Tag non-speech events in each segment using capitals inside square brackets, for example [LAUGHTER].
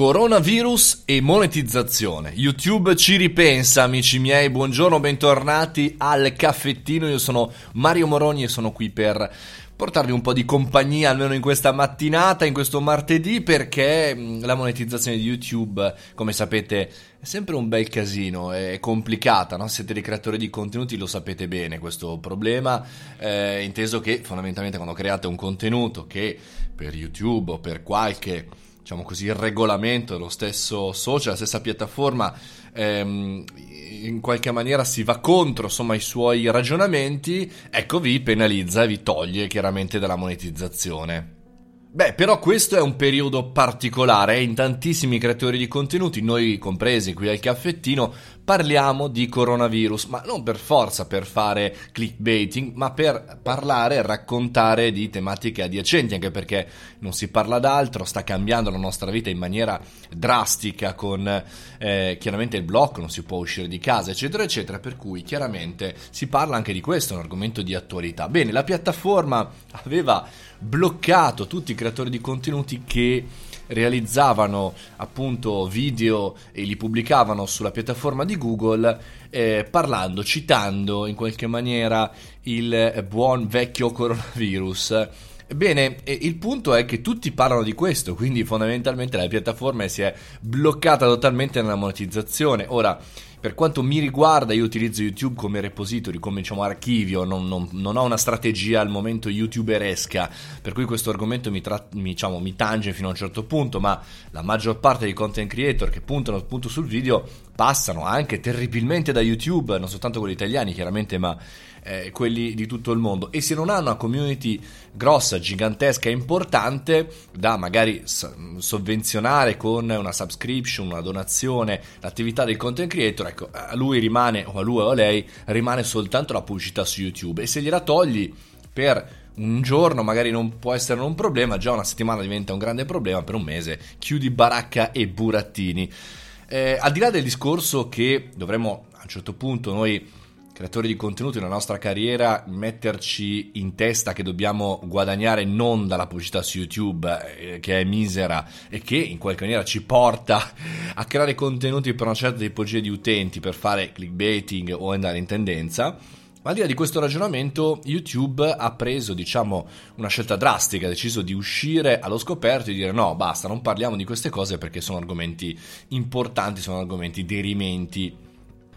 Coronavirus e monetizzazione. YouTube ci ripensa, amici miei. Buongiorno, bentornati al caffettino. Io sono Mario Moroni e sono qui per portarvi un po' di compagnia almeno in questa mattinata, in questo martedì, perché mm, la monetizzazione di YouTube, come sapete, è sempre un bel casino, è complicata, no? Siete dei creatori di contenuti, lo sapete bene questo problema, eh, inteso che fondamentalmente quando create un contenuto che per YouTube o per qualche diciamo così, il regolamento dello stesso social, la stessa piattaforma, ehm, in qualche maniera si va contro insomma, i suoi ragionamenti, ecco vi penalizza e vi toglie chiaramente dalla monetizzazione. Beh, però questo è un periodo particolare, eh? in tantissimi creatori di contenuti, noi compresi qui al caffettino, parliamo di coronavirus, ma non per forza per fare clickbaiting, ma per parlare e raccontare di tematiche adiacenti, anche perché non si parla d'altro, sta cambiando la nostra vita in maniera drastica con eh, chiaramente il blocco, non si può uscire di casa, eccetera, eccetera, per cui chiaramente si parla anche di questo, è un argomento di attualità. Bene, la piattaforma aveva bloccato tutti i creatori di contenuti che realizzavano appunto video e li pubblicavano sulla piattaforma di Google eh, parlando, citando in qualche maniera il buon vecchio coronavirus. Bene, il punto è che tutti parlano di questo, quindi fondamentalmente la piattaforma si è bloccata totalmente nella monetizzazione. Ora, per quanto mi riguarda, io utilizzo YouTube come repository, come diciamo archivio, non, non, non ho una strategia al momento youtuberesca, per cui questo argomento mi, tra, mi, diciamo, mi tange fino a un certo punto, ma la maggior parte dei content creator che puntano appunto sul video passano anche terribilmente da YouTube, non soltanto quelli italiani chiaramente, ma eh, quelli di tutto il mondo. E se non hanno una community grossa, gigantesca e importante da magari sovvenzionare con una subscription, una donazione, l'attività del content creator, ecco, a lui rimane, o a lui o a lei, rimane soltanto la pubblicità su YouTube. E se gliela togli per un giorno magari non può essere un problema, già una settimana diventa un grande problema, per un mese chiudi baracca e burattini. Eh, al di là del discorso che dovremmo a un certo punto noi creatori di contenuti nella nostra carriera metterci in testa che dobbiamo guadagnare non dalla pubblicità su YouTube eh, che è misera e che in qualche maniera ci porta a creare contenuti per una certa tipologia di utenti per fare clickbaiting o andare in tendenza ma al di là di questo ragionamento, YouTube ha preso, diciamo, una scelta drastica, ha deciso di uscire allo scoperto e dire no, basta, non parliamo di queste cose perché sono argomenti importanti, sono argomenti derimenti.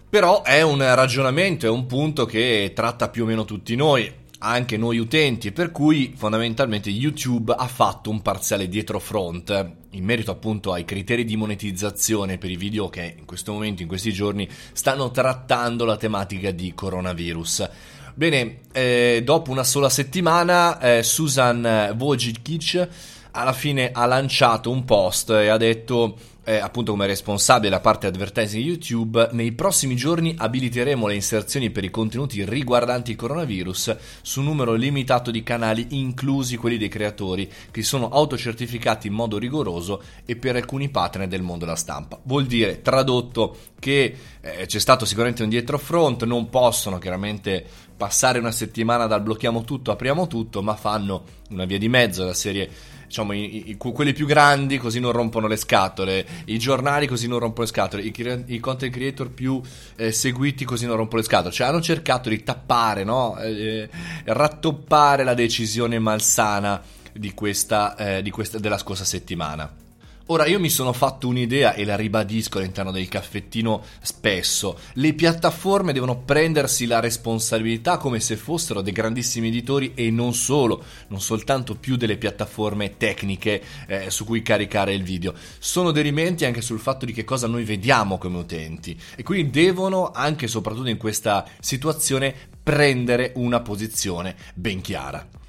Però è un ragionamento, è un punto che tratta più o meno tutti noi anche noi utenti, per cui fondamentalmente YouTube ha fatto un parziale dietro front in merito appunto ai criteri di monetizzazione per i video che in questo momento, in questi giorni, stanno trattando la tematica di coronavirus. Bene, eh, dopo una sola settimana, eh, Susan Wojcic alla fine ha lanciato un post e ha detto eh, appunto come responsabile della parte advertising YouTube, nei prossimi giorni abiliteremo le inserzioni per i contenuti riguardanti il coronavirus su un numero limitato di canali, inclusi quelli dei creatori, che sono autocertificati in modo rigoroso e per alcuni partner del mondo della stampa. Vuol dire, tradotto, che eh, c'è stato sicuramente un dietro front, non possono chiaramente passare una settimana dal blocchiamo tutto, apriamo tutto, ma fanno una via di mezzo, la serie diciamo, i, i, quelli più grandi così non rompono le scatole, i giornali così non rompono le scatole, i, i content creator più eh, seguiti così non rompono le scatole. Cioè hanno cercato di tappare, no? eh, rattoppare la decisione malsana di questa, eh, di questa, della scorsa settimana. Ora io mi sono fatto un'idea e la ribadisco all'interno del caffettino spesso. Le piattaforme devono prendersi la responsabilità come se fossero dei grandissimi editori e non solo, non soltanto più delle piattaforme tecniche eh, su cui caricare il video. Sono derimenti anche sul fatto di che cosa noi vediamo come utenti e quindi devono anche e soprattutto in questa situazione prendere una posizione ben chiara.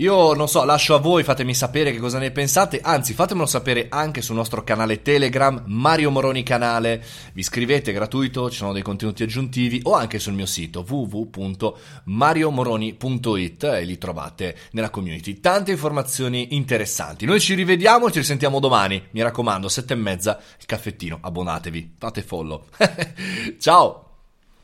Io non so, lascio a voi, fatemi sapere che cosa ne pensate, anzi fatemelo sapere anche sul nostro canale Telegram, Mario Moroni Canale, vi iscrivete gratuito, ci sono dei contenuti aggiuntivi o anche sul mio sito www.mariomoroni.it e li trovate nella community. Tante informazioni interessanti. Noi ci rivediamo e ci risentiamo domani, mi raccomando, sette e mezza, il caffettino, abbonatevi, fate follow. [LAUGHS] Ciao!